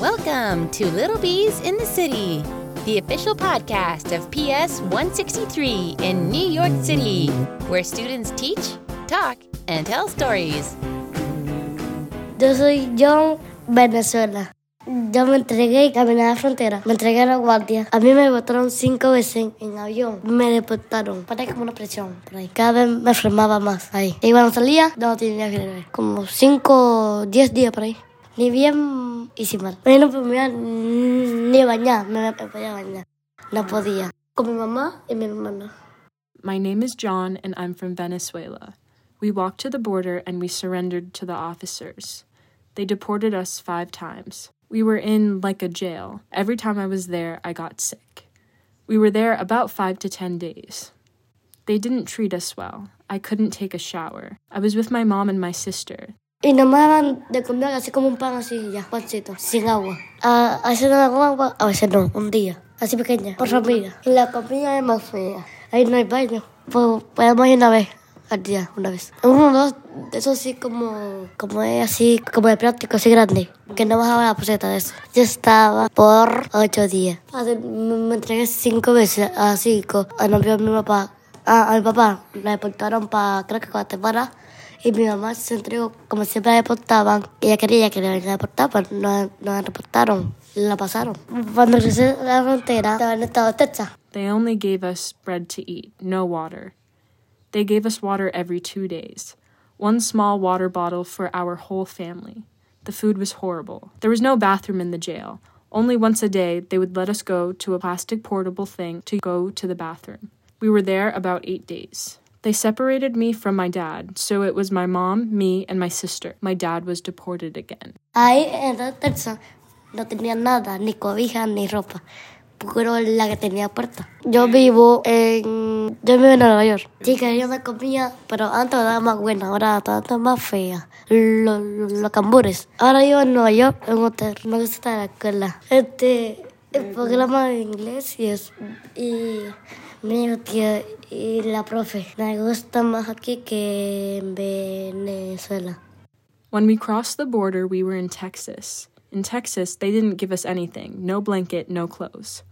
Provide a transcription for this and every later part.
Welcome to Little Bees in the City, the official podcast of PS 163 in New York City, where students teach, talk, and tell stories. Yo soy John, Venezuela. Yo me entregué y caminé a la frontera. Me entregué a la guardia. A mí me botaron cinco veces en avión. Me deportaron. Parece como una presión por ahí. Cada vez me enfermaba más ahí. Y cuando salía, no tenía que ver. Como cinco, diez días por ahí. Ni bien y sin mal. Yo no podía ni bañar. Me bañar. No podía. Con mi mamá y mi hermana. My name is Jhon, and I'm from Venezuela. We walked to the border and we surrendered to the officers. They deported us five times. We were in like a jail. Every time I was there, I got sick. We were there about five to ten days. They didn't treat us well. I couldn't take a shower. I was with my mom and my sister. Y nos daban de comer así como un pan así, ya, pancito, sin agua. A, a veces no agua, a veces no, un día. Así pequeña, por familia. Y la comida es más fea. Ahí no hay baño. Pues podemos ir una vez al día, una vez. Uno, dos, eso sí como, como es así, como de plástico así grande. Que no bajaba la poseta de eso. Yo estaba por ocho días. Me, entregué cinco veces a cinco. A novio de mi papá. A, a mi papá la deportaron para, creo que Guatemala. Y mi mamá se entregó, como siempre deportaban, ella quería que la deportaban, no la deportaron, la pasaron. Cuando crucé la frontera, estaba en estado de Texas. They only gave us bread to eat, no water. They gave us water every two days, one small water bottle for our whole family. The food was horrible. There was no bathroom in the jail. Only once a day, they would let us go to a plastic portable thing to go to the bathroom. We were there about eight days. They separated me from my dad, so it was my mom, me, and my sister. My dad was deported again. Ahí en la Texas no tenía nada, ni cobija, ni ropa. Puro la que tenía puerta. Yo vivo en. Yo vivo en Nueva York. Sí, que yo me comía, pero antes era más buena, ahora está más fea. Los, los, cambures. Ahora vivo en Nueva York, en hotel. Me gusta estar en la escuela. Este. El programa de inglés y es. Y. Tío, y la profe. Me gusta más aquí que en Venezuela. When we crossed the border, we were in Texas. In Texas, they didn't give us anything no blanket, no clothes.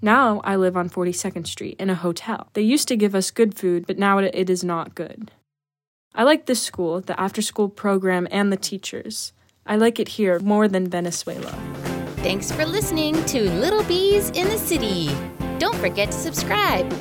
Now I live on 42nd Street in a hotel. They used to give us good food, but now it is not good. I like this school, the after school program, and the teachers. I like it here more than Venezuela. Thanks for listening to Little Bees in the City. Don't forget to subscribe.